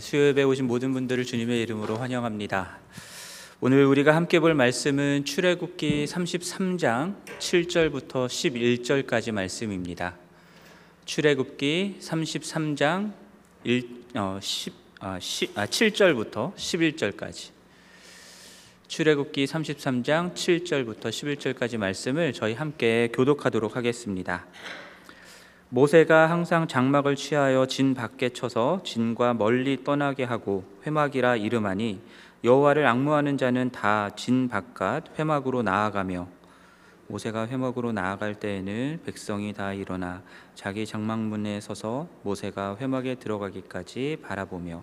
수요예배 오신 모든 분들을 주님의 이름으로 환영합니다. 오늘 우리가 함께 볼 말씀은 출애굽기 33장 7절부터 11절까지 말씀입니다. 출애굽기 33장 1, 어, 10, 아, 10, 아, 7절부터 11절까지 출애굽기 33장 7절부터 11절까지 말씀을 저희 함께 교독하도록 하겠습니다. 모세가 항상 장막을 취하여 진 밖에 쳐서 진과 멀리 떠나게 하고 회막이라 이름하니 여호와를 악무하는 자는 다 진 바깥 회막으로 나아가며 모세가 회막으로 나아갈 때에는 백성이 다 일어나 자기 장막문에 서서 모세가 회막에 들어가기까지 바라보며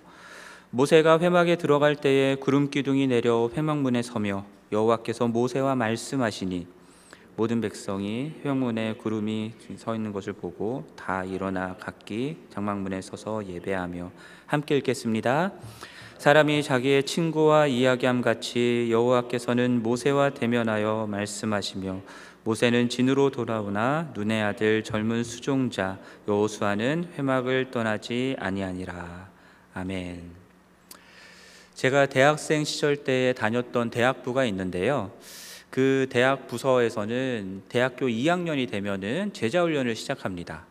모세가 회막에 들어갈 때에 구름 기둥이 내려 회막문에 서며 여호와께서 모세와 말씀하시니 모든 백성이 회막문에 구름이 서 있는 것을 보고 다 일어나 각기 장막문에 서서 예배하며 함께 읽겠습니다. 사람이 자기의 친구와 이야기함 같이 여호와께서는 모세와 대면하여 말씀하시며 모세는 진으로 돌아오나 눈의 아들 젊은 수종자 여호수아는 회막을 떠나지 아니하니라. 아멘. 제가 대학생 시절 때 다녔던 대학부가 있는데요. 그 대학 부서에서는 대학교 2학년이 되면은 제자 훈련을 시작합니다.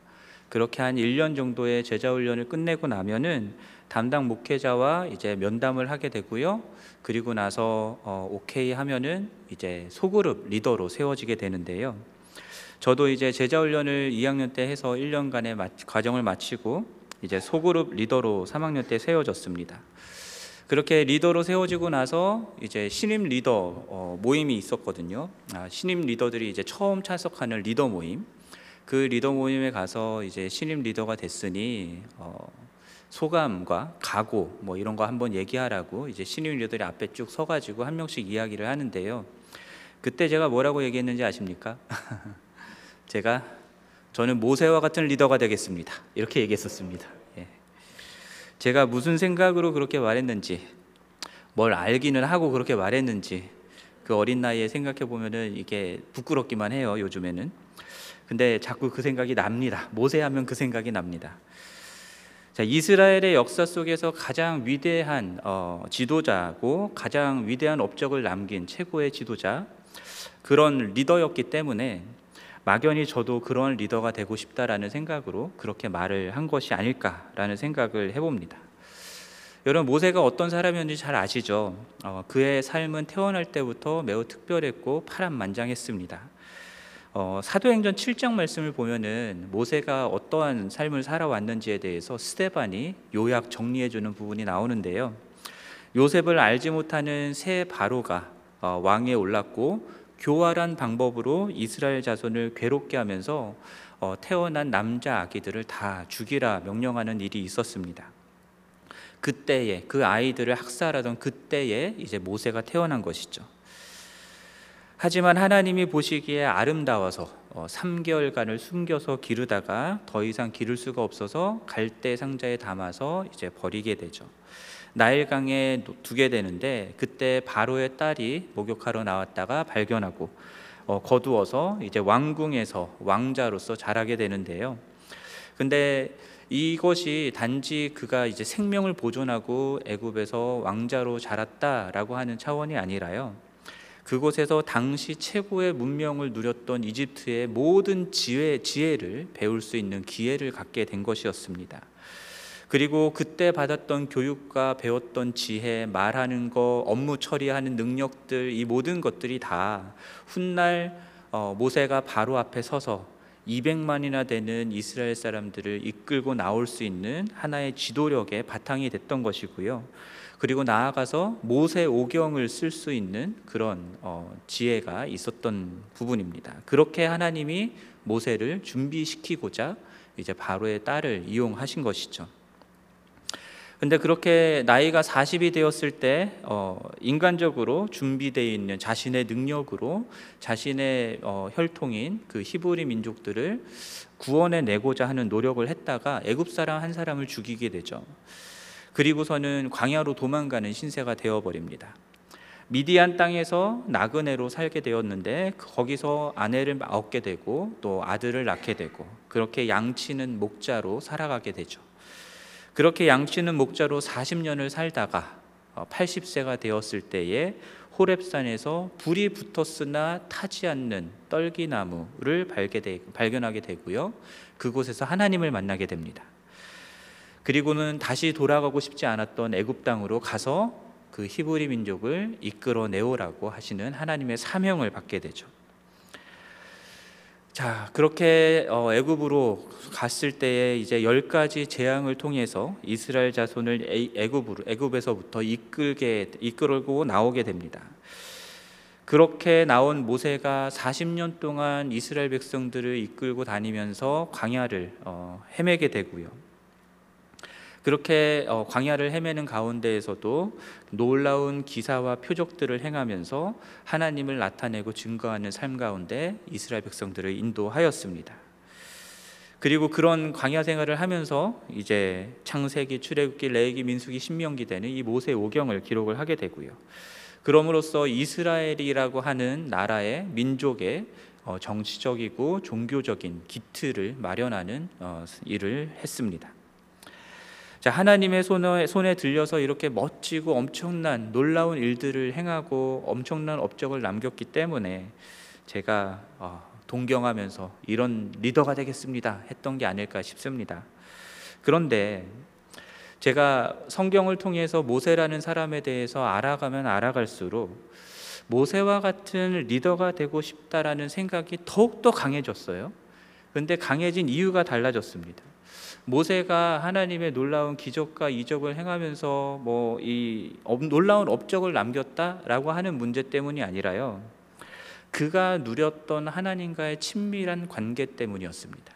그렇게 한 1년 정도의 제자 훈련을 끝내고 나면은 담당 목회자와 이제 면담을 하게 되고요. 그리고 나서 어, 오케이 하면은 이제 소그룹 리더로 세워지게 되는데요. 저도 이제 제자 훈련을 2학년 때 해서 1년간의 과정을 마치고 이제 소그룹 리더로 3학년 때 세워졌습니다. 그렇게 리더로 세워지고 나서 이제 신임 리더 어, 모임이 있었거든요. 아, 신임 리더들이 이제 처음 참석하는 리더 모임. 그 리더 모임에 가서 이제 신임 리더가 됐으니 어, 소감과 각오 뭐 이런 거 한번 얘기하라고 이제 신임 리더들이 앞에 쭉 서가지고 한 명씩 이야기를 하는데요. 그때 제가 뭐라고 얘기했는지 아십니까? 제가 저는 모세와 같은 리더가 되겠습니다. 이렇게 얘기했었습니다. 제가 무슨 생각으로 그렇게 말했는지 뭘 알기는 하고 그렇게 말했는지 그 어린 나이에 생각해 보면은 이게 부끄럽기만 해요 요즘에는. 근데 자꾸 그 생각이 납니다. 모세하면 그 생각이 납니다. 자 이스라엘의 역사 속에서 가장 위대한 어, 지도자고 가장 위대한 업적을 남긴 최고의 지도자 그런 리더였기 때문에 막연히 저도 그런 리더가 되고 싶다라는 생각으로 그렇게 말을 한 것이 아닐까라는 생각을 해봅니다. 여러분 모세가 어떤 사람이었는지 잘 아시죠? 어, 그의 삶은 태어날 때부터 매우 특별했고 파란만장했습니다. 어, 사도행전 7장 말씀을 보면은 모세가 어떠한 삶을 살아왔는지에 대해서 스테반이 요약 정리해 주는 부분이 나오는데요. 요셉을 알지 못하는 새 바로가 어, 왕에 올랐고 교활한 방법으로 이스라엘 자손을 괴롭게 하면서 어, 태어난 남자 아기들을 다 죽이라 명령하는 일이 있었습니다. 그때에 그 아이들을 학살하던 그때에 이제 모세가 태어난 것이죠. 하지만 하나님이 보시기에 아름다워서 어, 3개월간을 숨겨서 기르다가 더 이상 기를 수가 없어서 갈대 상자에 담아서 이제 버리게 되죠. 나일강에 두게 되는데 그때 바로의 딸이 목욕하러 나왔다가 발견하고 어, 거두어서 이제 왕궁에서 왕자로서 자라게 되는데요. 근데 이것이 단지 그가 이제 생명을 보존하고 애굽에서 왕자로 자랐다라고 하는 차원이 아니라요. 그곳에서 당시 최고의 문명을 누렸던 이집트의 모든 지혜, 지혜를 배울 수 있는 기회를 갖게 된 것이었습니다. 그리고 그때 받았던 교육과 배웠던 지혜, 말하는 거, 업무 처리하는 능력들 이 모든 것들이 다 훗날 어, 모세가 바로 앞에 서서 200만이나 되는 이스라엘 사람들을 이끌고 나올 수 있는 하나의 지도력의 바탕이 됐던 것이고요. 그리고 나아가서 모세 오경을 쓸 수 있는 그런 어, 지혜가 있었던 부분입니다. 그렇게 하나님이 모세를 준비시키고자 이제 바로의 딸을 이용하신 것이죠. 근데 그렇게 나이가 40이 되었을 때 어, 인간적으로 준비되어 있는 자신의 능력으로 자신의 어, 혈통인 그 히브리 민족들을 구원해 내고자 하는 노력을 했다가 애굽 사람 한 사람을 죽이게 되죠. 그리고서는 광야로 도망가는 신세가 되어 버립니다. 미디안 땅에서 나그네로 살게 되었는데 거기서 아내를 얻게 되고 또 아들을 낳게 되고 그렇게 양치는 목자로 살아가게 되죠. 그렇게 양치는 목자로 40년을 살다가 80세가 되었을 때에 호렙산에서 불이 붙었으나 타지 않는 떨기나무를 발견하게 되고요. 그곳에서 하나님을 만나게 됩니다. 그리고는 다시 돌아가고 싶지 않았던 애굽 땅으로 가서 그 히브리 민족을 이끌어 내오라고 하시는 하나님의 사명을 받게 되죠. 자, 그렇게 어, 애굽으로 갔을 때에 이제 열 가지 재앙을 통해서 이스라엘 자손을 애굽으로 애굽에서부터 이끌게 이끌고 나오게 됩니다. 그렇게 나온 모세가 40년 동안 이스라엘 백성들을 이끌고 다니면서 광야를 어, 헤매게 되고요. 그렇게 어, 광야를 헤매는 가운데에서도 놀라운 기사와 표적들을 행하면서 하나님을 나타내고 증거하는 삶 가운데 이스라엘 백성들을 인도하였습니다. 그리고 그런 광야 생활을 하면서 이제 창세기, 출애굽기, 레위기, 민수기, 신명기 되는 이 모세 오경을 기록을 하게 되고요. 그럼으로써 이스라엘이라고 하는 나라의 민족의 어, 정치적이고 종교적인 기틀을 마련하는 어, 일을 했습니다. 자, 하나님의 손에, 손에 들려서 이렇게 멋지고 엄청난 놀라운 일들을 행하고 엄청난 업적을 남겼기 때문에 제가 어, 동경하면서 이런 리더가 되겠습니다 했던 게 아닐까 싶습니다. 그런데 제가 성경을 통해서 모세라는 사람에 대해서 알아가면 알아갈수록 모세와 같은 리더가 되고 싶다라는 생각이 더욱더 강해졌어요. 근데 강해진 이유가 달라졌습니다. 모세가 하나님의 놀라운 기적과 이적을 행하면서 뭐 이 놀라운 업적을 남겼다라고 하는 문제 때문이 아니라요. 그가 누렸던 하나님과의 친밀한 관계 때문이었습니다.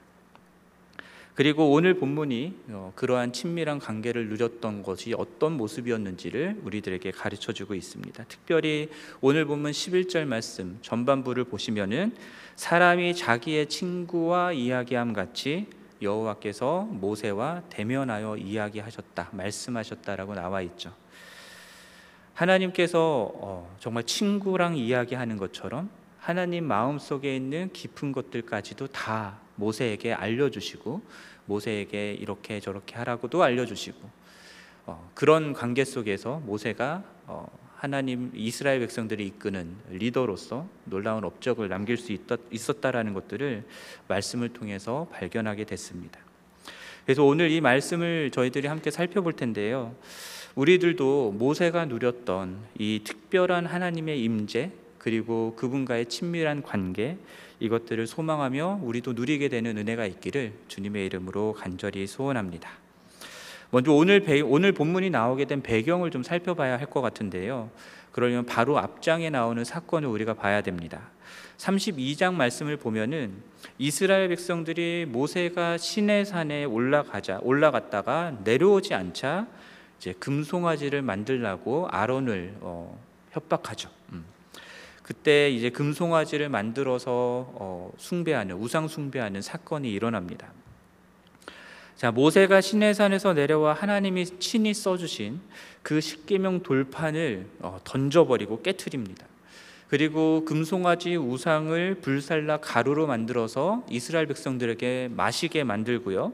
그리고 오늘 본문이 어, 그러한 친밀한 관계를 누렸던 것이 어떤 모습이었는지를 우리들에게 가르쳐 주고 있습니다. 특별히 오늘 본문 11절 말씀 전반부를 보시면은 사람이 자기의 친구와 이야기함 같이 여호와께서 모세와 대면하여 이야기하셨다, 말씀하셨다라고 나와 있죠. 하나님께서 어, 정말 친구랑 이야기하는 것처럼 하나님 마음 속에 있는 깊은 것들까지도 다 모세에게 알려주시고 모세에게 이렇게 저렇게 하라고도 알려주시고 어, 그런 관계 속에서 모세가 어, 하나님 이스라엘 백성들이 이끄는 리더로서 놀라운 업적을 남길 수 있었다라는 것들을 말씀을 통해서 발견하게 됐습니다. 그래서 오늘 이 말씀을 저희들이 함께 살펴볼 텐데요. 우리들도 모세가 누렸던 이 특별한 하나님의 임재 그리고 그분과의 친밀한 관계 이것들을 소망하며 우리도 누리게 되는 은혜가 있기를 주님의 이름으로 간절히 소원합니다. 먼저 오늘 배, 오늘 본문이 나오게 된 배경을 좀 살펴봐야 할 것 같은데요. 그러면 바로 앞장에 나오는 사건을 우리가 봐야 됩니다. 32장 말씀을 보면은 이스라엘 백성들이 모세가 시내 산에 올라가자 올라갔다가 내려오지 않자 이제 금송아지를 만들라고 아론을 어, 협박하죠. 음. 그때 이제 금송아지를 만들어서 어, 숭배하는 우상 숭배하는 사건이 일어납니다. 자, 모세가 시내산에서 내려와 하나님이 친히 써주신 그 십계명 돌판을 어, 던져버리고 깨뜨립니다. 그리고 금송아지 우상을 불살라 가루로 만들어서 이스라엘 백성들에게 마시게 만들고요.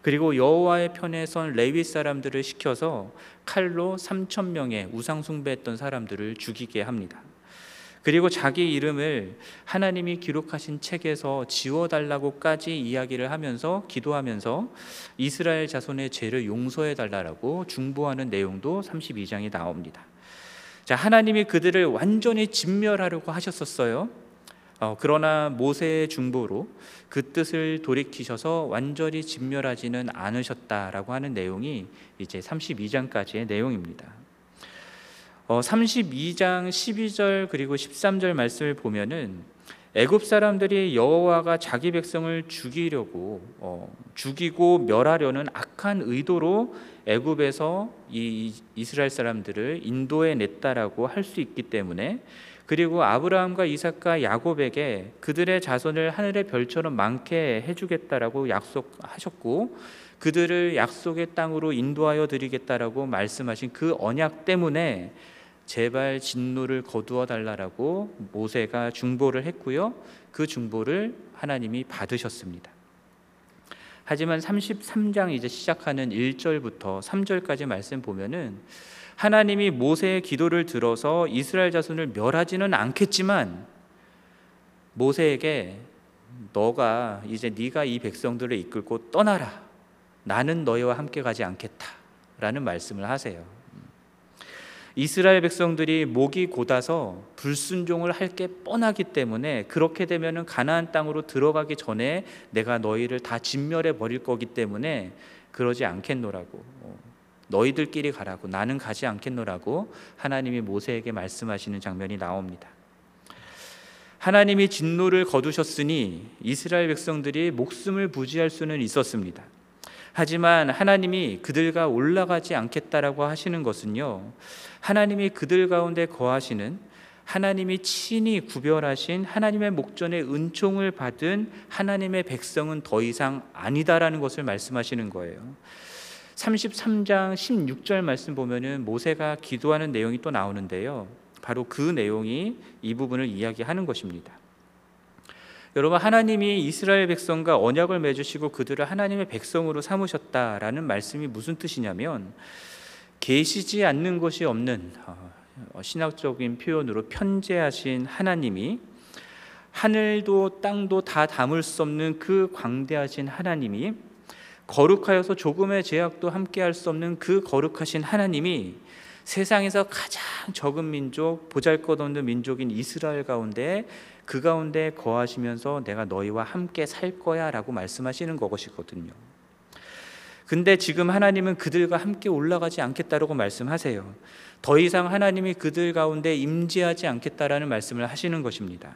그리고 여호와의 편에 선 레위 사람들을 시켜서 칼로 3천 명의 우상 숭배했던 사람들을 죽이게 합니다. 그리고 자기 이름을 하나님이 기록하신 책에서 지워달라고까지 이야기를 하면서 기도하면서 이스라엘 자손의 죄를 용서해 달라고 중보하는 내용도 32장에 나옵니다. 자, 하나님이 그들을 완전히 진멸하려고 하셨었어요. 어, 그러나 모세의 중보로 그 뜻을 돌이키셔서 완전히 진멸하지는 않으셨다라고 하는 내용이 이제 32장까지의 내용입니다. 어, 32장 12절 그리고 13절 말씀을 보면은 애굽 사람들이 여호와가 자기 백성을 죽이려고 어, 죽이고 멸하려는 악한 의도로 애굽에서 이 이스라엘 사람들을 인도해 냈다라고 할 수 있기 때문에 그리고 아브라함과 이삭과 야곱에게 그들의 자손을 하늘의 별처럼 많게 해주겠다라고 약속하셨고 그들을 약속의 땅으로 인도하여 드리겠다라고 말씀하신 그 언약 때문에 제발 진노를 거두어 달라라고 모세가 중보를 했고요. 그 중보를 하나님이 받으셨습니다. 하지만 33장 이제 시작하는 1절부터 3절까지 말씀 보면은 하나님이 모세의 기도를 들어서 이스라엘 자손을 멸하지는 않겠지만 모세에게 너가 이제 네가 이 백성들을 이끌고 떠나라. 나는 너희와 함께 가지 않겠다라는 말씀을 하세요. 이스라엘 백성들이 목이 곧아서 불순종을 할 게 뻔하기 때문에 그렇게 되면은 가나안 땅으로 들어가기 전에 내가 너희를 다 진멸해 버릴 거기 때문에 그러지 않겠노라고 어, 너희들끼리 가라고 나는 가지 않겠노라고 하나님이 모세에게 말씀하시는 장면이 나옵니다. 하나님이 진노를 거두셨으니 이스라엘 백성들이 목숨을 부지할 수는 있었습니다. 하지만 하나님이 그들과 올라가지 않겠다라고 하시는 것은요. 하나님이 그들 가운데 거하시는 하나님이 친히 구별하신 하나님의 목전에 은총을 받은 하나님의 백성은 더 이상 아니다라는 것을 말씀하시는 거예요. 33장 16절 말씀 보면은 모세가 기도하는 내용이 또 나오는데요. 바로 그 내용이 이 부분을 이야기하는 것입니다. 여러분 하나님이 이스라엘 백성과 언약을 맺으시고 그들을 하나님의 백성으로 삼으셨다라는 말씀이 무슨 뜻이냐면 계시지 않는 것이 없는 어, 신학적인 표현으로 편재하신 하나님이 하늘도 땅도 다 담을 수 없는 그 광대하신 하나님이 거룩하여서 조금의 제약도 함께할 수 없는 그 거룩하신 하나님이 세상에서 가장 적은 민족, 보잘것없는 민족인 이스라엘 가운데 그 가운데 거하시면서 내가 너희와 함께 살 거야 라고 말씀하시는 것이거든요. 근데 지금 하나님은 그들과 함께 올라가지 않겠다라고 말씀하세요. 더 이상 하나님이 그들 가운데 임재하지 않겠다라는 말씀을 하시는 것입니다.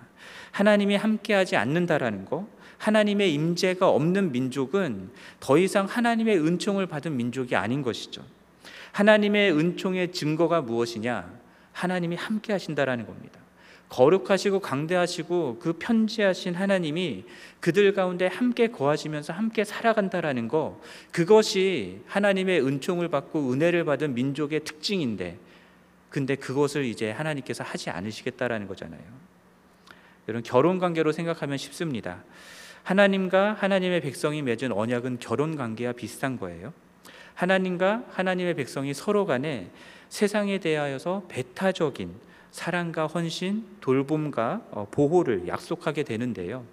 하나님이 함께하지 않는다라는 거, 하나님의 임재가 없는 민족은 더 이상 하나님의 은총을 받은 민족이 아닌 것이죠. 하나님의 은총의 증거가 무엇이냐? 하나님이 함께 하신다라는 겁니다. 거룩하시고 강대하시고 그 편지하신 하나님이 그들 가운데 함께 거하시면서 함께 살아간다라는 거 그것이 하나님의 은총을 받고 은혜를 받은 민족의 특징인데 근데 그것을 이제 하나님께서 하지 않으시겠다라는 거잖아요. 여러분 결혼 관계로 생각하면 쉽습니다. 하나님과 하나님의 백성이 맺은 언약은 결혼 관계와 비슷한 거예요. 하나님과 하나님의 백성이 서로 간에 세상에 대하여서 배타적인 사랑과 헌신, 돌봄과 어, 보호를 약속하게 되는데요.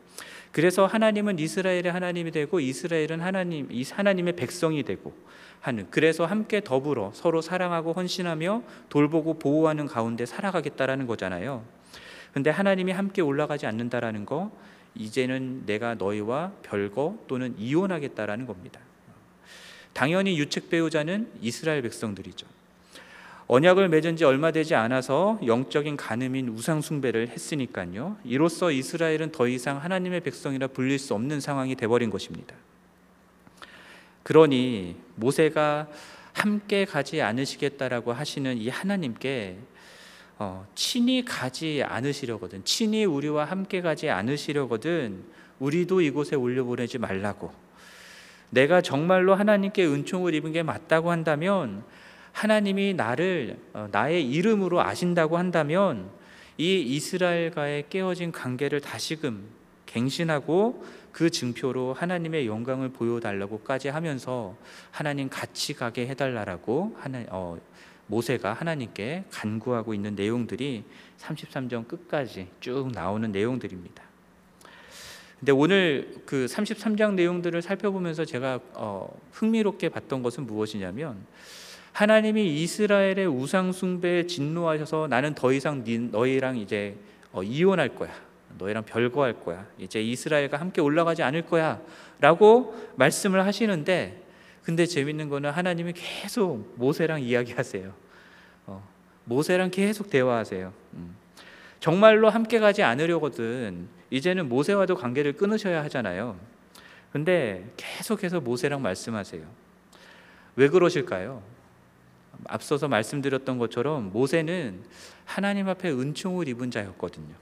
그래서 하나님은 이스라엘의 하나님이 되고 이스라엘은 하나님 이 하나님의 백성이 되고 하는 그래서 함께 더불어 서로 사랑하고 헌신하며 돌보고 보호하는 가운데 살아가겠다라는 거잖아요. 근데 하나님이 함께 올라가지 않는다라는 거 이제는 내가 너희와 별거 또는 이혼하겠다라는 겁니다. 당연히 유책 배우자는 이스라엘 백성들이죠. 언약을 맺은 지 얼마 되지 않아서 영적인 간음인 우상 숭배를 했으니까요. 이로써 이스라엘은 더 이상 하나님의 백성이라 불릴 수 없는 상황이 되버린 것입니다. 그러니 모세가 함께 가지 않으시겠다라고 하시는 이 하나님께 어, 친히 가지 않으시려거든, 친히 우리와 함께 가지 않으시려거든, 우리도 이곳에 올려보내지 말라고 내가 정말로 하나님께 은총을 입은 게 맞다고 한다면 하나님이 나를 어, 나의 이름으로 아신다고 한다면 이 이스라엘과의 깨어진 관계를 다시금 갱신하고 그 증표로 하나님의 영광을 보여달라고까지 하면서 하나님 같이 가게 해달라고 하나, 어, 모세가 하나님께 간구하고 있는 내용들이 33장 끝까지 쭉 나오는 내용들입니다. 근데 오늘 그 33장 내용들을 살펴보면서 제가 어, 흥미롭게 봤던 것은 무엇이냐면 하나님이 이스라엘의 우상 숭배에 진노하셔서 나는 더 이상 너희랑 이제 어, 이혼할 거야. 너희랑 별거할 거야. 이제 이스라엘과 함께 올라가지 않을 거야 라고 말씀을 하시는데 근데 재밌는 거는 하나님이 계속 모세랑 이야기하세요. 어, 모세랑 계속 대화하세요. 음. 정말로 함께 가지 않으려거든 이제는 모세와도 관계를 끊으셔야 하잖아요. 근데 계속해서 모세랑 말씀하세요. 왜 그러실까요? 앞서서 말씀드렸던 것처럼 모세는 하나님 앞에 은총을 입은 자였거든요.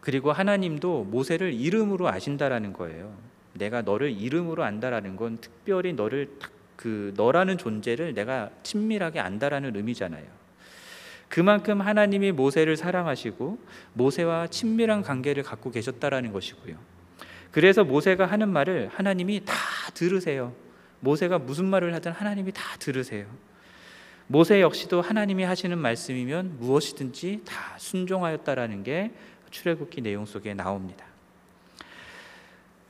그리고 하나님도 모세를 이름으로 아신다라는 거예요. 내가 너를 이름으로 안다라는 건 특별히 너를 그 너라는 존재를 내가 친밀하게 안다라는 의미잖아요. 그만큼 하나님이 모세를 사랑하시고 모세와 친밀한 관계를 갖고 계셨다라는 것이고요. 그래서 모세가 하는 말을 하나님이 다 들으세요. 모세가 무슨 말을 하든 하나님이 다 들으세요. 모세 역시도 하나님이 하시는 말씀이면 무엇이든지 다 순종하였다라는 게 출애굽기 내용 속에 나옵니다.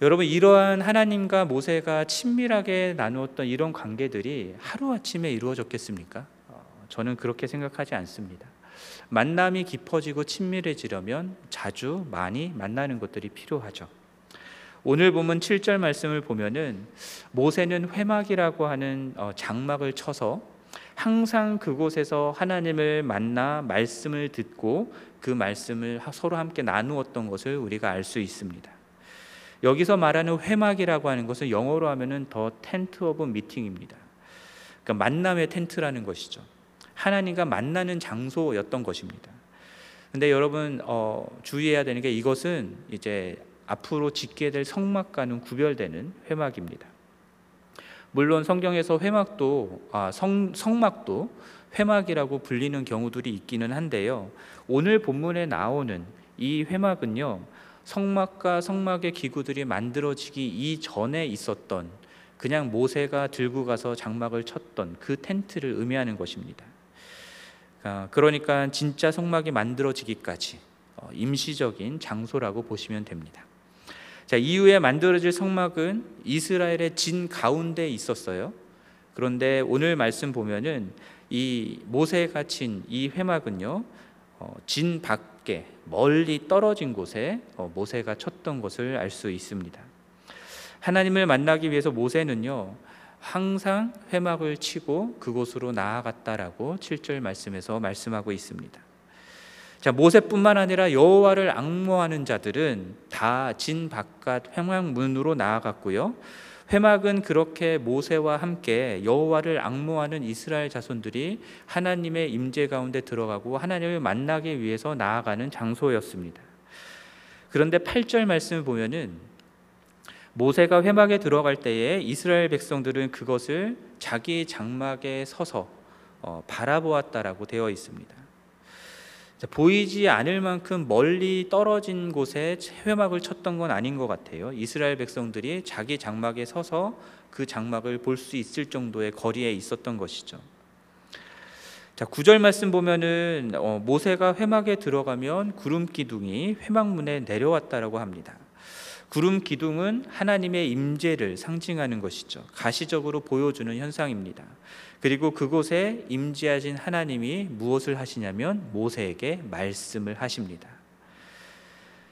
여러분 이러한 하나님과 모세가 친밀하게 나누었던 이런 관계들이 하루아침에 이루어졌겠습니까? 어, 저는 그렇게 생각하지 않습니다. 만남이 깊어지고 친밀해지려면 자주 많이 만나는 것들이 필요하죠. 오늘 보면 7절 말씀을 보면은 모세는 회막이라고 하는 어, 장막을 쳐서 항상 그곳에서 하나님을 만나 말씀을 듣고 그 말씀을 서로 함께 나누었던 것을 우리가 알 수 있습니다. 여기서 말하는 회막이라고 하는 것은 영어로 하면은 the tent of meeting입니다. 그러니까 만남의 텐트라는 것이죠. 하나님과 만나는 장소였던 것입니다. 근데 여러분 어, 주의해야 되는 게 이것은 이제 앞으로 짓게 될 성막과는 구별되는 회막입니다. 물론 성경에서 회막도 아, 성, 성막도 회막이라고 불리는 경우들이 있기는 한데요. 오늘 본문에 나오는 이 회막은요. 성막과 성막의 기구들이 만들어지기 이전에 있었던 그냥 모세가 들고 가서 장막을 쳤던 그 텐트를 의미하는 것입니다. 아, 그러니까 진짜 성막이 만들어지기까지 어, 임시적인 장소라고 보시면 됩니다. 자, 이후에 만들어질 성막은 이스라엘의 진 가운데 있었어요. 그런데 오늘 말씀 보면은 이 모세가 친 이 회막은요, 어, 진 밖에 멀리 떨어진 곳에 어, 모세가 쳤던 것을 알 수 있습니다. 하나님을 만나기 위해서 모세는요, 항상 회막을 치고 그곳으로 나아갔다라고 7절 말씀에서 말씀하고 있습니다. 자, 모세뿐만 아니라 여호와를 악모하는 자들은 다 진 바깥 회막 문으로 나아갔고요. 회막은 그렇게 모세와 함께 여호와를 악모하는 이스라엘 자손들이 하나님의 임재 가운데 들어가고 하나님을 만나기 위해서 나아가는 장소였습니다. 그런데 8절 말씀을 보면은 모세가 회막에 들어갈 때에 이스라엘 백성들은 그것을 자기 장막에 서서 어, 바라보았다라고 되어 있습니다. 보이지 않을 만큼 멀리 떨어진 곳에 회막을 쳤던 건 아닌 것 같아요. 이스라엘 백성들이 자기 장막에 서서 그 장막을 볼 수 있을 정도의 거리에 있었던 것이죠. 자, 9절 말씀 보면은 어, 모세가 회막에 들어가면 구름 기둥이 회막문에 내려왔다라고 합니다. 구름 기둥은 하나님의 임재를 상징하는 것이죠. 가시적으로 보여주는 현상입니다. 그리고 그곳에 임재하신 하나님이 무엇을 하시냐면 모세에게 말씀을 하십니다.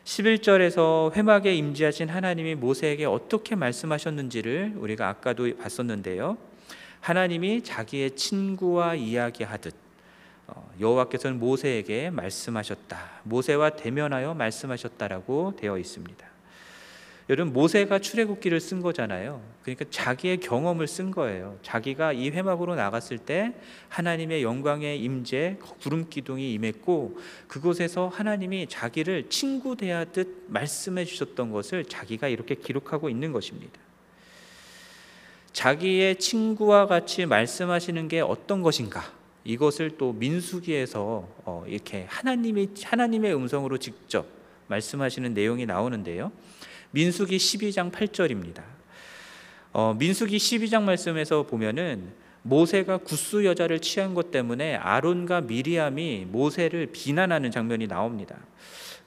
11절에서 회막에 임재하신 하나님이 모세에게 어떻게 말씀하셨는지를 우리가 아까도 봤었는데요. 하나님이 자기의 친구와 이야기하듯 어, 여호와께서는 모세에게 말씀하셨다. 모세와 대면하여 말씀하셨다라고 되어 있습니다. 여러분 모세가 출애굽기를 쓴 거잖아요. 그러니까 자기의 경험을 쓴 거예요. 자기가 이 회막으로 나갔을 때 하나님의 영광의 임재 구름 기둥이 임했고 그곳에서 하나님이 자기를 친구 대하듯 말씀해 주셨던 것을 자기가 이렇게 기록하고 있는 것입니다. 자기의 친구와 같이 말씀하시는 게 어떤 것인가? 이것을 또 민수기에서 어, 이렇게 하나님이 하나님의 음성으로 직접 말씀하시는 내용이 나오는데요. 민수기 12장 8절입니다. 어, 민수기 12장 말씀에서 보면은 모세가 구스 여자를 취한 것 때문에 아론과 미리암이 모세를 비난하는 장면이 나옵니다.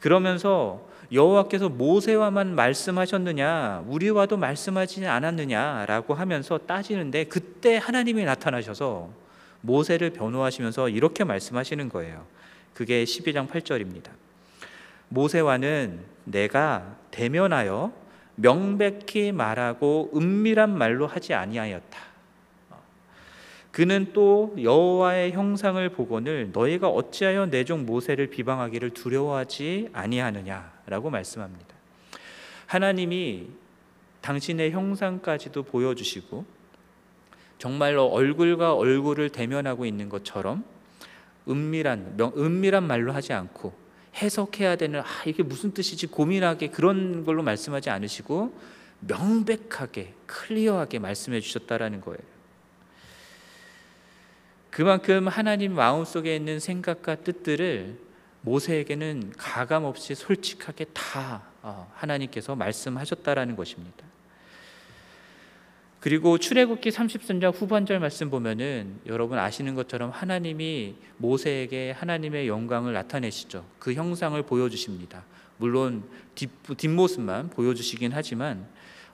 그러면서 여호와께서 모세와만 말씀하셨느냐 우리와도 말씀하지 않았느냐라고 하면서 따지는데 그때 하나님이 나타나셔서 모세를 변호하시면서 이렇게 말씀하시는 거예요. 그게 12장 8절입니다. 모세와는 내가 대면하여 명백히 말하고 은밀한 말로 하지 아니하였다. 그는 또 여호와의 형상을 보거늘 너희가 어찌하여 내 종 모세를 비방하기를 두려워하지 아니하느냐라고 말씀합니다. 하나님이 당신의 형상까지도 보여주시고 정말로 얼굴과 얼굴을 대면하고 있는 것처럼 은밀한 은밀한 말로 하지 않고 해석해야 되는 아 이게 무슨 뜻이지 고민하게 그런 걸로 말씀하지 않으시고 명백하게 클리어하게 말씀해 주셨다라는 거예요. 그만큼 하나님 마음속에 있는 생각과 뜻들을 모세에게는 가감 없이 솔직하게 다 어, 하나님께서 말씀하셨다라는 것입니다. 그리고 출애굽기 33장 후반절 말씀 보면은 여러분 아시는 것처럼 하나님이 모세에게 하나님의 영광을 나타내시죠. 그 형상을 보여주십니다. 물론 뒷, 뒷모습만 보여주시긴 하지만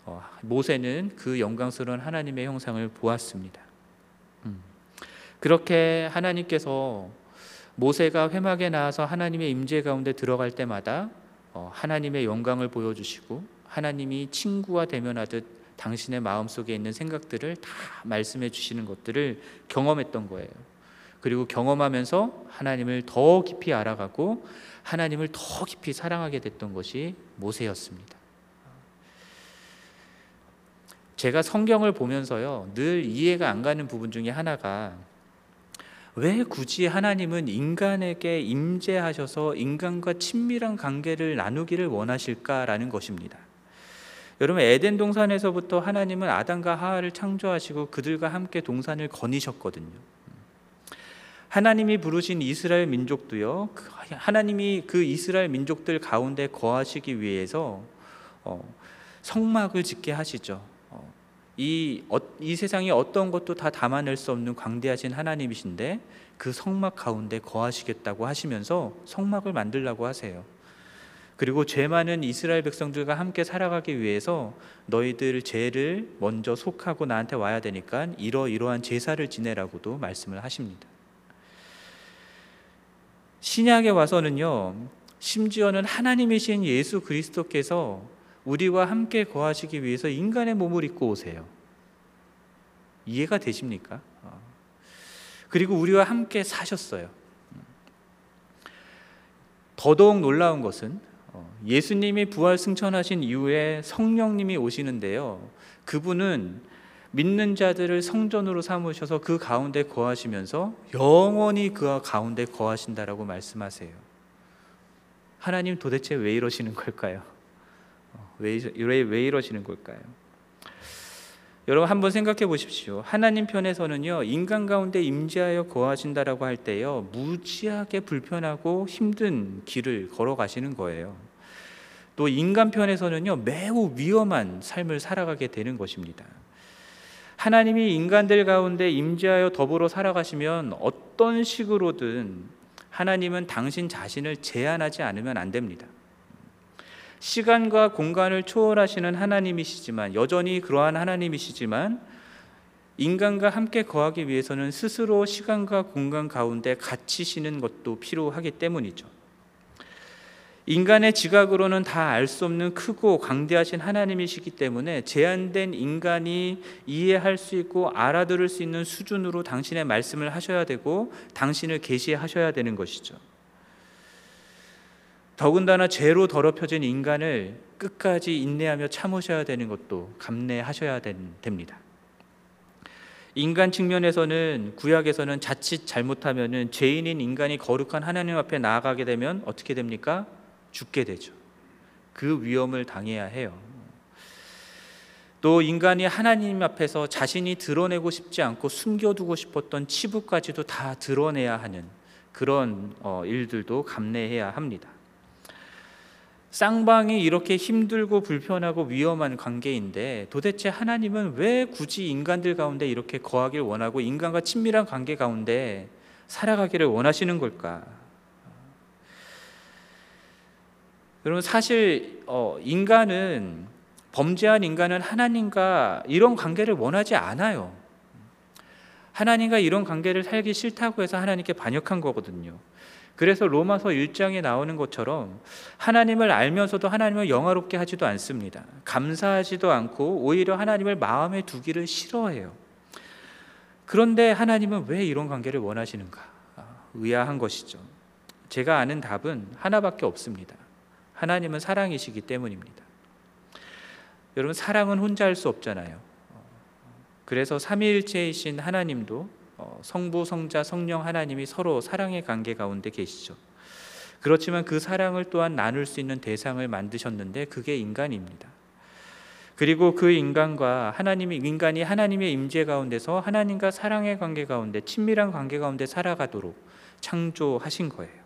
어, 모세는 그 영광스러운 하나님의 형상을 보았습니다. 음. 그렇게 하나님께서 모세가 회막에 나와서 하나님의 임재 가운데 들어갈 때마다 어, 하나님의 영광을 보여주시고 하나님이 친구와 대면하듯 당신의 마음 속에 있는 생각들을 다 말씀해 주시는 것들을 경험했던 거예요. 그리고 경험하면서 하나님을 더 깊이 알아가고 하나님을 더 깊이 사랑하게 됐던 것이 모세였습니다. 제가 성경을 보면서요, 늘 이해가 안 가는 부분 중에 하나가 왜 굳이 하나님은 인간에게 임재하셔서 인간과 친밀한 관계를 나누기를 원하실까라는 것입니다. 여러분 에덴 동산에서부터 하나님은 아담과 하와를 창조하시고 그들과 함께 동산을 거니셨거든요. 하나님이 부르신 이스라엘 민족도요. 그 하나님이 그 이스라엘 민족들 가운데 거하시기 위해서 어, 성막을 짓게 하시죠. 어, 이, 어, 이 세상에 어떤 것도 다 담아낼 수 없는 광대하신 하나님이신데 그 성막 가운데 거하시겠다고 하시면서 성막을 만들라고 하세요. 그리고 죄 많은 이스라엘 백성들과 함께 살아가기 위해서 너희들 죄를 먼저 속하고 나한테 와야 되니까 이러이러한 제사를 지내라고도 말씀을 하십니다. 신약에 와서는요, 심지어는 하나님이신 예수 그리스도께서 우리와 함께 거하시기 위해서 인간의 몸을 입고 오세요. 이해가 되십니까? 어. 그리고 우리와 함께 사셨어요. 더더욱 놀라운 것은 어, 예수님이 부활 승천하신 이후에 성령님이 오시는데요. 그분은 믿는 자들을 성전으로 삼으셔서 그 가운데 거하시면서 영원히 그 가운데 거하신다라고 말씀하세요. 하나님 도대체 왜 이러시는 걸까요? 어, 왜, 왜, 왜 이러시는 걸까요? 여러분 한번 생각해 보십시오. 하나님 편에서는요 인간 가운데 임재하여 거하신다라고 할 때요 무지하게 불편하고 힘든 길을 걸어가시는 거예요. 또 인간 편에서는요 매우 위험한 삶을 살아가게 되는 것입니다. 하나님이 인간들 가운데 임재하여 더불어 살아가시면 어떤 식으로든 하나님은 당신 자신을 제한하지 않으면 안 됩니다. 시간과 공간을 초월하시는 하나님이시지만 여전히 그러한 하나님이시지만 인간과 함께 거하기 위해서는 스스로 시간과 공간 가운데 갇히시는 것도 필요하기 때문이죠. 인간의 지각으로는 다 알 수 없는 크고 광대하신 하나님이시기 때문에 제한된 인간이 이해할 수 있고 알아들을 수 있는 수준으로 당신의 말씀을 하셔야 되고 당신을 계시하셔야 되는 것이죠. 더군다나 죄로 더럽혀진 인간을 끝까지 인내하며 참으셔야 되는 것도 감내하셔야 됩니다. 인간 측면에서는 구약에서는 자칫 잘못하면은 죄인인 인간이 거룩한 하나님 앞에 나아가게 되면 어떻게 됩니까? 죽게 되죠. 그 위험을 당해야 해요. 또 인간이 하나님 앞에서 자신이 드러내고 싶지 않고 숨겨두고 싶었던 치부까지도 다 드러내야 하는 그런 어, 일들도 감내해야 합니다. 쌍방이 이렇게 힘들고 불편하고 위험한 관계인데 도대체 하나님은 왜 굳이 인간들 가운데 이렇게 거하길 원하고 인간과 친밀한 관계 가운데 살아가기를 원하시는 걸까? 여러분 사실 어, 인간은 범죄한 인간은 하나님과 이런 관계를 원하지 않아요. 하나님과 이런 관계를 살기 싫다고 해서 하나님께 반역한 거거든요. 그래서 로마서 1장에 나오는 것처럼 하나님을 알면서도 하나님을 영화롭게 하지도 않습니다. 감사하지도 않고 오히려 하나님을 마음에 두기를 싫어해요. 그런데 하나님은 왜 이런 관계를 원하시는가? 아, 의아한 것이죠. 제가 아는 답은 하나밖에 없습니다. 하나님은 사랑이시기 때문입니다. 여러분 사랑은 혼자 할 수 없잖아요. 그래서 삼위일체이신 하나님도 어, 성부, 성자, 성령 하나님이 서로 사랑의 관계 가운데 계시죠. 그렇지만 그 사랑을 또한 나눌 수 있는 대상을 만드셨는데 그게 인간입니다. 그리고 그 인간과 하나님이 인간이 하나님의 임재 가운데서 하나님과 사랑의 관계 가운데 친밀한 관계 가운데 살아가도록 창조하신 거예요.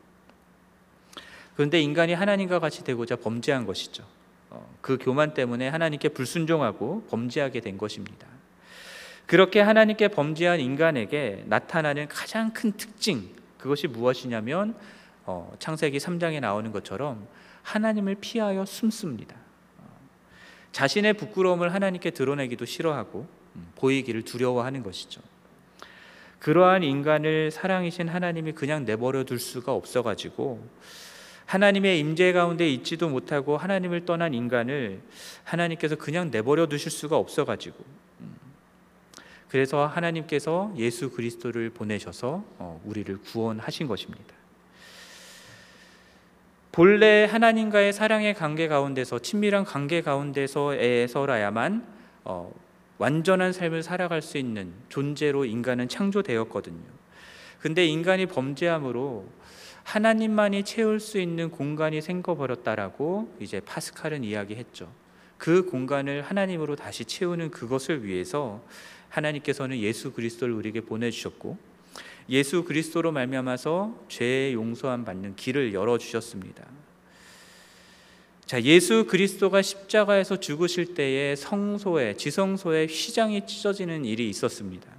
그런데 인간이 하나님과 같이 되고자 범죄한 것이죠. 어, 그 교만 때문에 하나님께 불순종하고 범죄하게 된 것입니다. 그렇게 하나님께 범죄한 인간에게 나타나는 가장 큰 특징 그것이 무엇이냐면 어, 창세기 3장에 나오는 것처럼 하나님을 피하여 숨습니다. 어, 자신의 부끄러움을 하나님께 드러내기도 싫어하고 음, 보이기를 두려워하는 것이죠. 그러한 인간을 사랑이신 하나님이 그냥 내버려 둘 수가 없어 가지고 하나님의 임재 가운데 있지도 못하고 하나님을 떠난 인간을 하나님께서 그냥 내버려 두실 수가 없어 가지고 음, 그래서 하나님께서 예수 그리스도를 보내셔서 어, 우리를 구원하신 것입니다. 본래 하나님과의 사랑의 관계 가운데서 친밀한 관계 가운데서에서라야만 어, 완전한 삶을 살아갈 수 있는 존재로 인간은 창조되었거든요. 근데 인간이 범죄함으로 하나님만이 채울 수 있는 공간이 생겨버렸다라고 이제 파스칼은 이야기했죠. 그 공간을 하나님으로 다시 채우는 그것을 위해서 하나님께서는 예수 그리스도를 우리에게 보내주셨고 예수 그리스도로 말미암아서 죄의 용서함 받는 길을 열어 주셨습니다. 자, 예수 그리스도가 십자가에서 죽으실 때에 성소에 지성소에 휘장이 찢어지는 일이 있었습니다.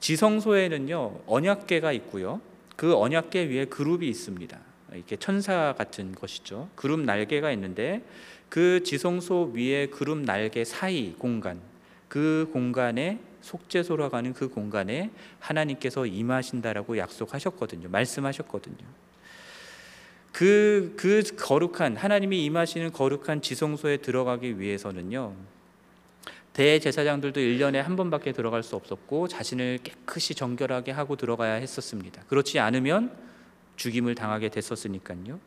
지성소에는요 언약궤가 있고요. 그 언약궤 위에 그룹이 있습니다. 이렇게 천사 같은 것이죠. 그룹 날개가 있는데 그 지성소 위에 그룹 날개 사이 공간 그 공간에 속죄소로 가는 그 공간에 하나님께서 임하신다라고 약속하셨거든요. 말씀하셨거든요. 그, 그 거룩한, 하나님이 임하시는 거룩한 지성소에 들어가기 위해서는요, 대제사장들도 1년에 한 번밖에 들어갈 수 없었고, 자신을 깨끗이 정결하게 하고 들어가야 했었습니다. 그렇지 않으면 죽임을 당하게 됐었으니까요.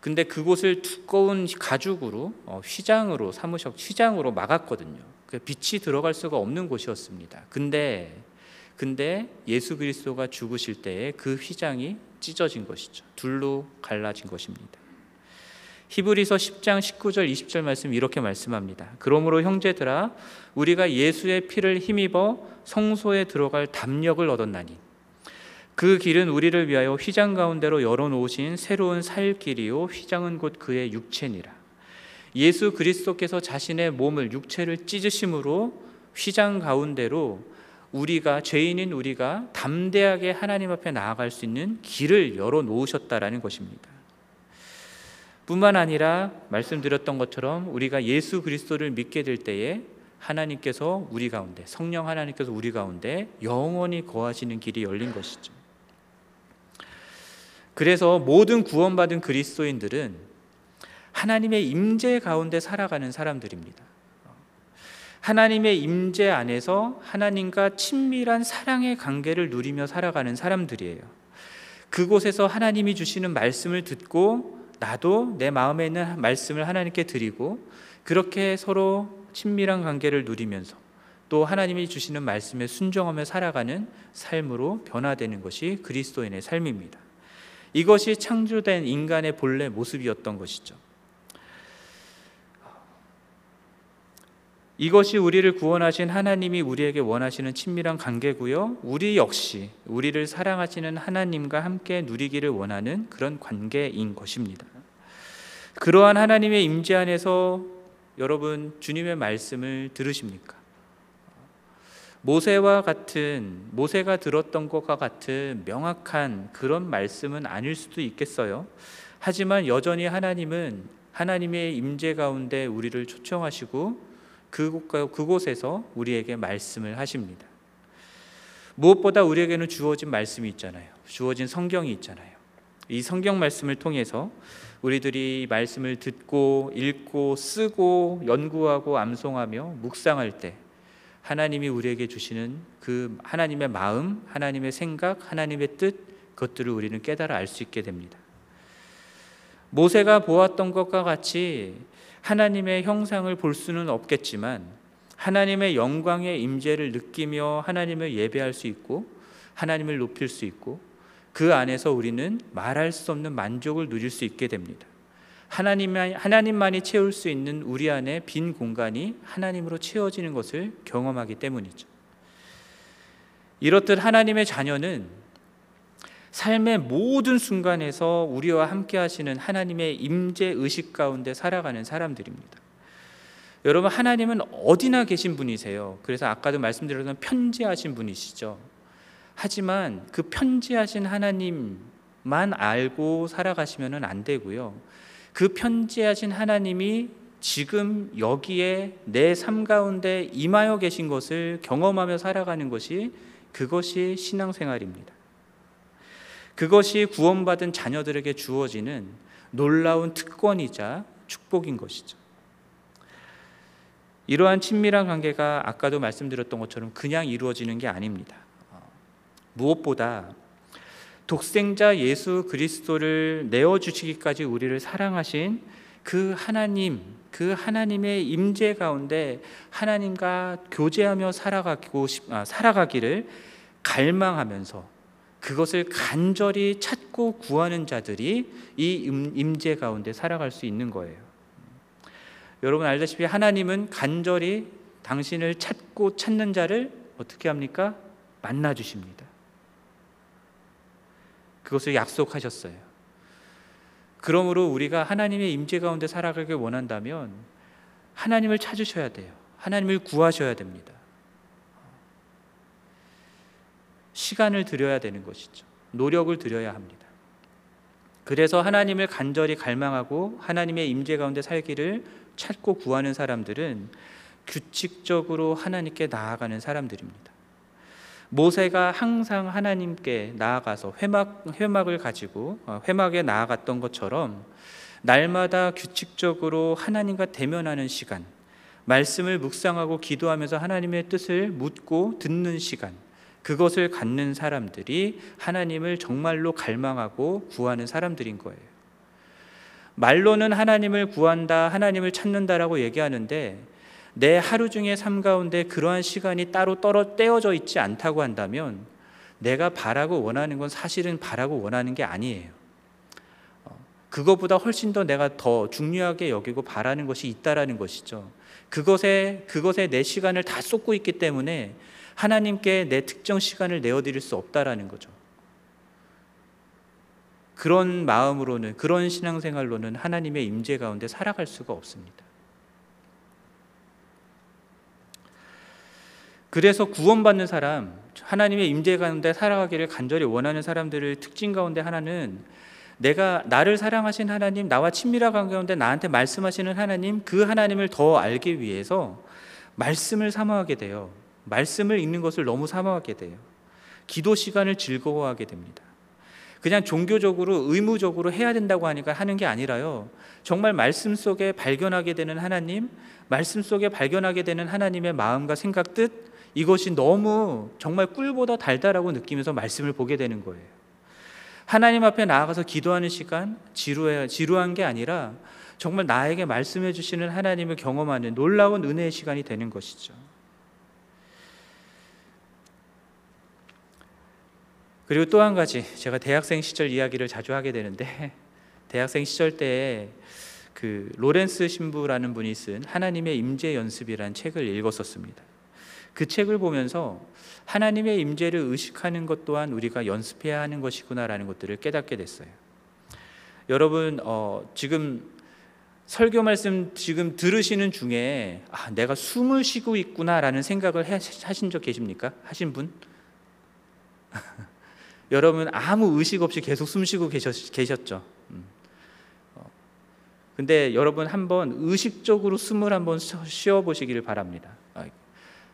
근데 그곳을 두꺼운 가죽으로 어, 휘장으로 사무셔 휘장으로 막았거든요. 그 빛이 들어갈 수가 없는 곳이었습니다. 근데 근데 예수 그리스도가 죽으실 때에 그 휘장이 찢어진 것이죠. 둘로 갈라진 것입니다. 히브리서 10장 19절 20절 말씀 이렇게 말씀합니다. 그러므로 형제들아 우리가 예수의 피를 힘입어 성소에 들어갈 담력을 얻었나니 그 길은 우리를 위하여 휘장 가운데로 열어 놓으신 새로운 살 길이요 휘장은 곧 그의 육체니라. 예수 그리스도께서 자신의 몸을 육체를 찢으심으로 휘장 가운데로 우리가 죄인인 우리가 담대하게 하나님 앞에 나아갈 수 있는 길을 열어 놓으셨다라는 것입니다. 뿐만 아니라 말씀드렸던 것처럼 우리가 예수 그리스도를 믿게 될 때에 하나님께서 우리 가운데 성령 하나님께서 우리 가운데 영원히 거하시는 길이 열린 것이죠. 그래서 모든 구원받은 그리스도인들은 하나님의 임재 가운데 살아가는 사람들입니다. 하나님의 임재 안에서 하나님과 친밀한 사랑의 관계를 누리며 살아가는 사람들이에요. 그곳에서 하나님이 주시는 말씀을 듣고 나도 내 마음에 있는 말씀을 하나님께 드리고 그렇게 서로 친밀한 관계를 누리면서 또 하나님이 주시는 말씀에 순종하며 살아가는 삶으로 변화되는 것이 그리스도인의 삶입니다. 이것이 창조된 인간의 본래 모습이었던 것이죠. 이것이 우리를 구원하신 하나님이 우리에게 원하시는 친밀한 관계고요. 우리 역시 우리를 사랑하시는 하나님과 함께 누리기를 원하는 그런 관계인 것입니다. 그러한 하나님의 임재 안에서 여러분 주님의 말씀을 들으십니까? 모세와 같은 모세가 들었던 것과 같은 명확한 그런 말씀은 아닐 수도 있겠어요. 하지만 여전히 하나님은 하나님의 임재 가운데 우리를 초청하시고 그곳 그곳에서 우리에게 말씀을 하십니다. 무엇보다 우리에게는 주어진 말씀이 있잖아요. 주어진 성경이 있잖아요. 이 성경 말씀을 통해서 우리들이 말씀을 듣고 읽고 쓰고 연구하고 암송하며 묵상할 때 하나님이 우리에게 주시는 그 하나님의 마음, 하나님의 생각, 하나님의 뜻 그것들을 우리는 깨달아 알 수 있게 됩니다. 모세가 보았던 것과 같이 하나님의 형상을 볼 수는 없겠지만 하나님의 영광의 임재를 느끼며 하나님을 예배할 수 있고 하나님을 높일 수 있고 그 안에서 우리는 말할 수 없는 만족을 누릴 수 있게 됩니다. 하나님만, 하나님만이 채울 수 있는 우리 안에 빈 공간이 하나님으로 채워지는 것을 경험하기 때문이죠. 이렇듯 하나님의 자녀는 삶의 모든 순간에서 우리와 함께 하시는 하나님의 임재 의식 가운데 살아가는 사람들입니다. 여러분 하나님은 어디나 계신 분이세요. 그래서 아까도 말씀드렸던 편지하신 분이시죠. 하지만 그 편지하신 하나님만 알고 살아가시면은 안 되고요. 그 편지하신 하나님이 지금 여기에 내 삶 가운데 임하여 계신 것을 경험하며 살아가는 것이 그것이 신앙생활입니다. 그것이 구원받은 자녀들에게 주어지는 놀라운 특권이자 축복인 것이죠. 이러한 친밀한 관계가 아까도 말씀드렸던 것처럼 그냥 이루어지는 게 아닙니다. 무엇보다 독생자 예수 그리스도를 내어 주시기까지 우리를 사랑하신 그 하나님, 그 하나님의 임재 가운데 하나님과 교제하며 살아가고 아, 살아가기를 갈망하면서 그것을 간절히 찾고 구하는 자들이 이 임재 가운데 살아갈 수 있는 거예요. 여러분 알다시피 하나님은 간절히 당신을 찾고 찾는 자를 어떻게 합니까? 만나 주십니다. 그것을 약속하셨어요. 그러므로 우리가 하나님의 임재 가운데 살아가길 원한다면 하나님을 찾으셔야 돼요. 하나님을 구하셔야 됩니다. 시간을 들여야 되는 것이죠. 노력을 들여야 합니다. 그래서 하나님을 간절히 갈망하고 하나님의 임재 가운데 살기를 찾고 구하는 사람들은 규칙적으로 하나님께 나아가는 사람들입니다. 모세가 항상 하나님께 나아가서 회막 회막을 가지고 어, 회막에 나아갔던 것처럼 날마다 규칙적으로 하나님과 대면하는 시간, 말씀을 묵상하고 기도하면서 하나님의 뜻을 묻고 듣는 시간, 그것을 갖는 사람들이 하나님을 정말로 갈망하고 구하는 사람들인 거예요. 말로는 하나님을 구한다, 하나님을 찾는다라고 얘기하는데 내 하루 중의 삶 가운데 그러한 시간이 따로 떨어 떼어져 있지 않다고 한다면 내가 바라고 원하는 건 사실은 바라고 원하는 게 아니에요. 어, 그것보다 훨씬 더 내가 더 중요하게 여기고 바라는 것이 있다라는 것이죠. 그것에 그것에 내 시간을 다 쏟고 있기 때문에 하나님께 내 특정 시간을 내어 드릴 수 없다라는 거죠. 그런 마음으로는 그런 신앙생활로는 하나님의 임재 가운데 살아갈 수가 없습니다. 그래서 구원받는 사람, 하나님의 임재 가운데 살아가기를 간절히 원하는 사람들의 특징 가운데 하나는 내가 나를 사랑하신 하나님, 나와 친밀한 관계 가운데 나한테 말씀하시는 하나님, 그 하나님을 더 알기 위해서 말씀을 사모하게 돼요. 말씀을 읽는 것을 너무 사모하게 돼요. 기도 시간을 즐거워하게 됩니다. 그냥 종교적으로 의무적으로 해야 된다고 하니까 하는 게 아니라요. 정말 말씀 속에 발견하게 되는 하나님, 말씀 속에 발견하게 되는 하나님의 마음과 생각 뜻 이것이 너무 정말 꿀보다 달달하고 느끼면서 말씀을 보게 되는 거예요. 하나님 앞에 나아가서 기도하는 시간 지루해 지루한 게 아니라 정말 나에게 말씀해 주시는 하나님을 경험하는 놀라운 은혜의 시간이 되는 것이죠. 그리고 또 한 가지 제가 대학생 시절 이야기를 자주 하게 되는데 대학생 시절 때에 그 로렌스 신부라는 분이 쓴 하나님의 임재 연습이라는 책을 읽었었습니다. 그 책을 보면서 하나님의 임재를 의식하는 것 또한 우리가 연습해야 하는 것이구나라는 것들을 깨닫게 됐어요. 여러분 어, 지금 설교 말씀 지금 들으시는 중에 아, 내가 숨을 쉬고 있구나라는 생각을 하신 적 계십니까? 하신 분? 여러분 아무 의식 없이 계속 숨 쉬고 계셨, 계셨죠. 음. 어. 근데 여러분 한번 의식적으로 숨을 한번 쉬어 보시기를 바랍니다. 아,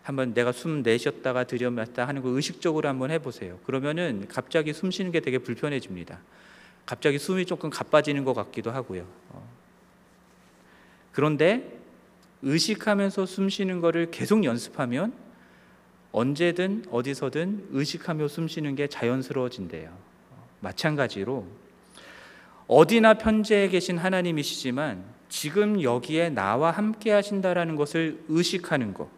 한번 내가 숨 내쉬었다가 들여마다 하는 거 의식적으로 한번 해보세요. 그러면은 갑자기 숨 쉬는 게 되게 불편해집니다. 갑자기 숨이 조금 가빠지는 것 같기도 하고요. 어. 그런데 의식하면서 숨 쉬는 거를 계속 연습하면 언제든 어디서든 의식하며 숨 쉬는 게 자연스러워진대요. 어. 마찬가지로 어디나 편재해 계신 하나님이시지만 지금 여기에 나와 함께 하신다라는 것을 의식하는 것.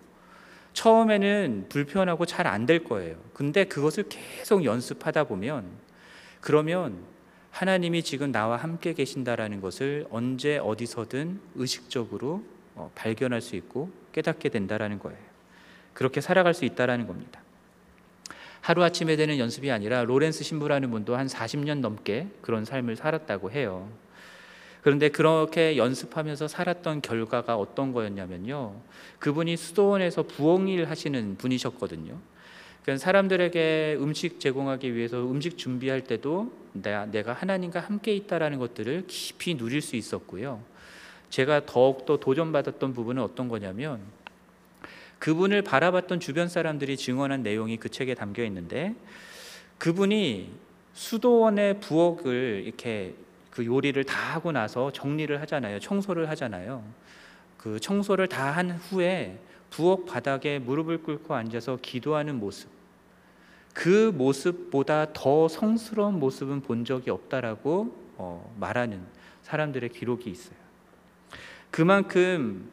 처음에는 불편하고 잘 안 될 거예요. 근데 그것을 계속 연습하다 보면 그러면 하나님이 지금 나와 함께 계신다라는 것을 언제 어디서든 의식적으로 어, 발견할 수 있고 깨닫게 된다라는 거예요. 그렇게 살아갈 수 있다라는 겁니다. 하루 아침에 되는 연습이 아니라 로렌스 신부라는 분도 한 40년 넘게 그런 삶을 살았다고 해요. 그런데 그렇게 연습하면서 살았던 결과가 어떤 거였냐면요. 그분이 수도원에서 부엌일 하시는 분이셨거든요. 그러니까 사람들에게 음식 제공하기 위해서 음식 준비할 때도 내가 하나님과 함께 있다라는 것들을 깊이 누릴 수 있었고요. 제가 더욱더 도전받았던 부분은 어떤 거냐면 그분을 바라봤던 주변 사람들이 증언한 내용이 그 책에 담겨 있는데 그분이 수도원의 부엌을 이렇게 그 요리를 다 하고 나서 정리를 하잖아요. 청소를 하잖아요. 그 청소를 다 한 후에 부엌 바닥에 무릎을 꿇고 앉아서 기도하는 모습. 그 모습보다 더 성스러운 모습은 본 적이 없다라고 어, 말하는 사람들의 기록이 있어요. 그만큼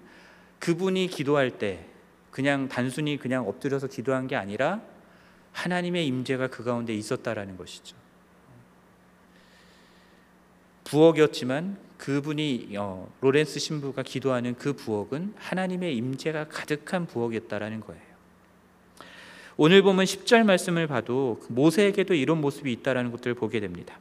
그분이 기도할 때 그냥 단순히 그냥 엎드려서 기도한 게 아니라 하나님의 임재가 그 가운데 있었다라는 것이죠. 부엌이었지만 그분이 어, 로렌스 신부가 기도하는 그 부엌은 하나님의 임재가 가득한 부엌이었다라는 거예요. 오늘 보면 10절 말씀을 봐도 모세에게도 이런 모습이 있다라는 것들을 보게 됩니다.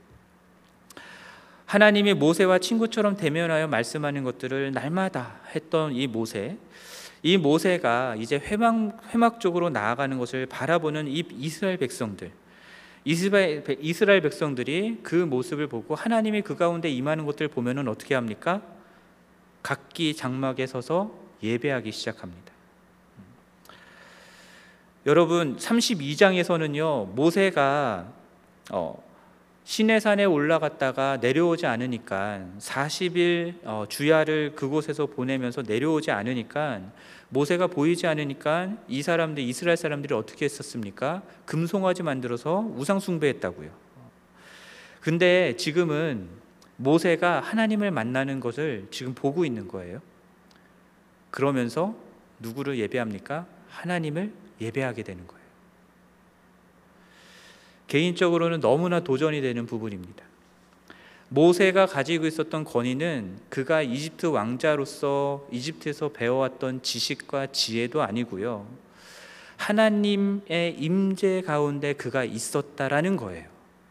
하나님이 모세와 친구처럼 대면하여 말씀하는 것들을 날마다 했던 이 모세, 이 모세가 이제 회막 회막 쪽으로 나아가는 것을 바라보는 이 이스라엘 백성들, 이스라엘, 이스라엘 백성들이 그 모습을 보고 하나님이 그 가운데 임하는 것들을 보면은 어떻게 합니까? 각기 장막에 서서 예배하기 시작합니다. 여러분 32장에서는요 모세가 어, 시내산에 올라갔다가 내려오지 않으니까 40일 어, 주야를 그곳에서 보내면서 내려오지 않으니까 모세가 보이지 않으니까 이 사람들 이스라엘 사람들이 어떻게 했었습니까? 금송아지 만들어서 우상 숭배했다고요. 근데 지금은 모세가 하나님을 만나는 것을 지금 보고 있는 거예요. 그러면서 누구를 예배합니까? 하나님을 예배하게 되는 거예요. 개인적으로는 너무나 도전이 되는 부분입니다. 모세가 가지고 있었던 권위는 그가 이집트 왕자로서 이집트에서 배워왔던 지식과 지혜도 아니고요. 하나님의 임재 가운데 그가 있었다라는 거예요.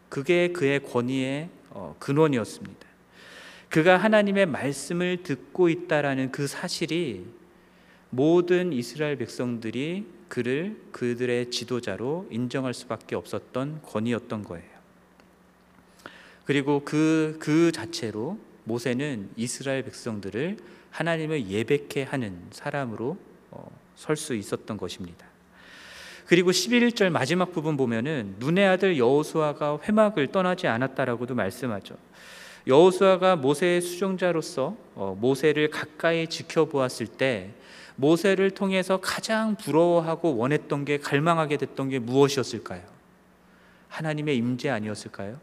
그게 그의 권위의 어, 근원이었습니다. 그가 하나님의 말씀을 듣고 있다라는 그 사실이 모든 이스라엘 백성들이 그를 그들의 지도자로 인정할 수밖에 없었던 권위였던 거예요. 그리고 그, 그 자체로 모세는 이스라엘 백성들을 하나님을 예배케 하는 사람으로 어, 설수 있었던 것입니다. 그리고 11절 마지막 부분 보면은 눈의 아들 여호수아가 회막을 떠나지 않았다라고도 말씀하죠. 여호수아가 모세의 수종자로서 어, 모세를 가까이 지켜보았을 때 모세를 통해서 가장 부러워하고 원했던 게 갈망하게 됐던 게 무엇이었을까요? 하나님의 임재 아니었을까요?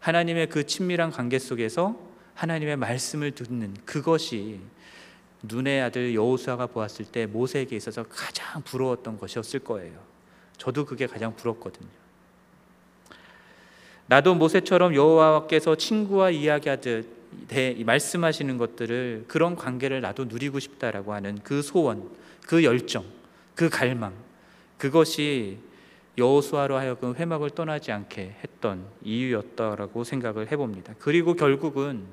하나님의 그 친밀한 관계 속에서 하나님의 말씀을 듣는 그것이 눈의 아들 여호수아가 보았을 때 모세에게 있어서 가장 부러웠던 것이었을 거예요. 저도 그게 가장 부럽거든요. 나도 모세처럼 여호와께서 친구와 이야기하듯 말씀하시는 것들을 그런 관계를 나도 누리고 싶다라고 하는 그 소원, 그 열정, 그 갈망 그것이 여호수아로 하여금 회막을 떠나지 않게 했던 이유였다라고 생각을 해봅니다. 그리고 결국은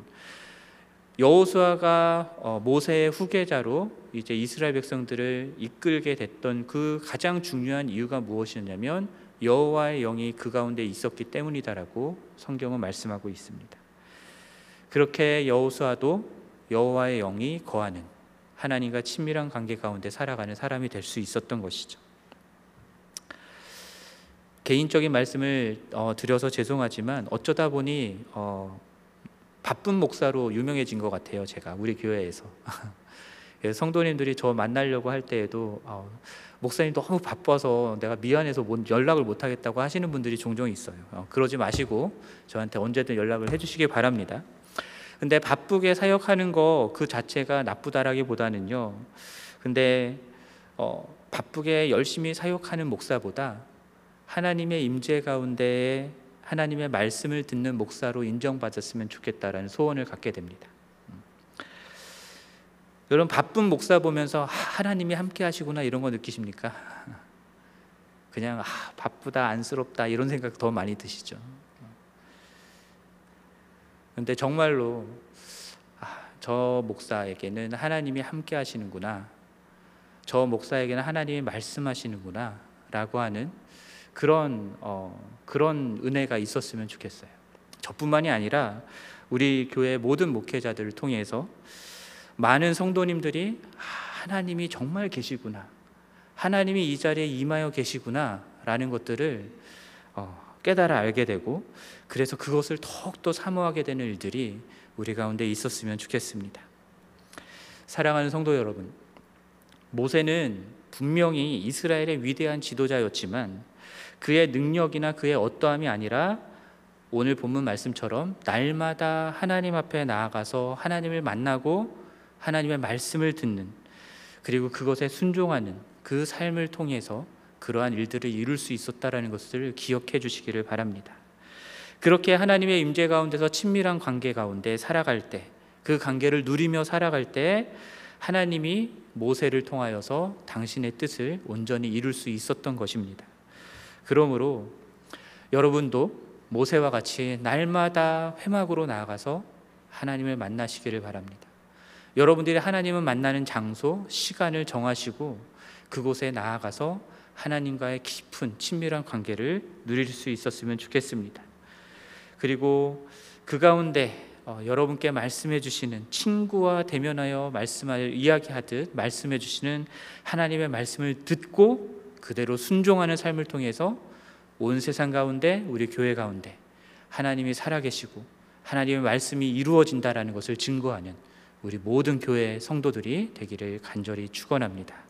여호수아가 어, 모세의 후계자로 이제 이스라엘 백성들을 이끌게 됐던 그 가장 중요한 이유가 무엇이었냐면 여호와의 영이 그 가운데 있었기 때문이다라고 성경은 말씀하고 있습니다. 그렇게 여호수아도 여호와의 영이 거하는 하나님과 친밀한 관계 가운데 살아가는 사람이 될 수 있었던 것이죠. 개인적인 말씀을 어, 드려서 죄송하지만 어쩌다 보니 어, 바쁜 목사로 유명해진 것 같아요. 제가 우리 교회에서 성도님들이 저 만나려고 할 때에도 어, 목사님 너무 바빠서 내가 미안해서 연락을 못 하겠다고 하시는 분들이 종종 있어요. 어, 그러지 마시고 저한테 언제든 연락을 해주시기 바랍니다. 근데 바쁘게 사역하는 거 그 자체가 나쁘다라기보다는요. 근데 어, 바쁘게 열심히 사역하는 목사보다 하나님의 임재 가운데 하나님의 말씀을 듣는 목사로 인정받았으면 좋겠다라는 소원을 갖게 됩니다. 음. 여러분 바쁜 목사 보면서 하나님이 함께 하시구나 이런 거 느끼십니까? 그냥 아, 바쁘다, 안쓰럽다 이런 생각 더 많이 드시죠. 근데 정말로 아, 저 목사에게는 하나님이 함께 하시는구나. 저 목사에게는 하나님이 말씀하시는구나 라고 하는 그런 어, 그런 은혜가 있었으면 좋겠어요. 저뿐만이 아니라 우리 교회 모든 목회자들을 통해서 많은 성도님들이 아, 하나님이 정말 계시구나. 하나님이 이 자리에 임하여 계시구나 라는 것들을 어, 깨달아 알게 되고 그래서 그것을 더욱더 사모하게 되는 일들이 우리 가운데 있었으면 좋겠습니다. 사랑하는 성도 여러분, 모세는 분명히 이스라엘의 위대한 지도자였지만 그의 능력이나 그의 어떠함이 아니라 오늘 본문 말씀처럼 날마다 하나님 앞에 나아가서 하나님을 만나고 하나님의 말씀을 듣는 그리고 그것에 순종하는 그 삶을 통해서 그러한 일들을 이룰 수 있었다라는 것을 기억해 주시기를 바랍니다. 그렇게 하나님의 임재 가운데서 친밀한 관계 가운데 살아갈 때 그 관계를 누리며 살아갈 때 하나님이 모세를 통하여서 당신의 뜻을 온전히 이룰 수 있었던 것입니다. 그러므로 여러분도 모세와 같이 날마다 회막으로 나아가서 하나님을 만나시기를 바랍니다. 여러분들이 하나님을 만나는 장소, 시간을 정하시고 그곳에 나아가서 하나님과의 깊은 친밀한 관계를 누릴 수 있었으면 좋겠습니다. 그리고 그 가운데 어, 여러분께 말씀해 주시는 친구와 대면하여 말씀하여 이야기하듯 말씀해 주시는 하나님의 말씀을 듣고 그대로 순종하는 삶을 통해서 온 세상 가운데 우리 교회 가운데 하나님이 살아계시고 하나님의 말씀이 이루어진다라는 것을 증거하는 우리 모든 교회 성도들이 되기를 간절히 축원합니다.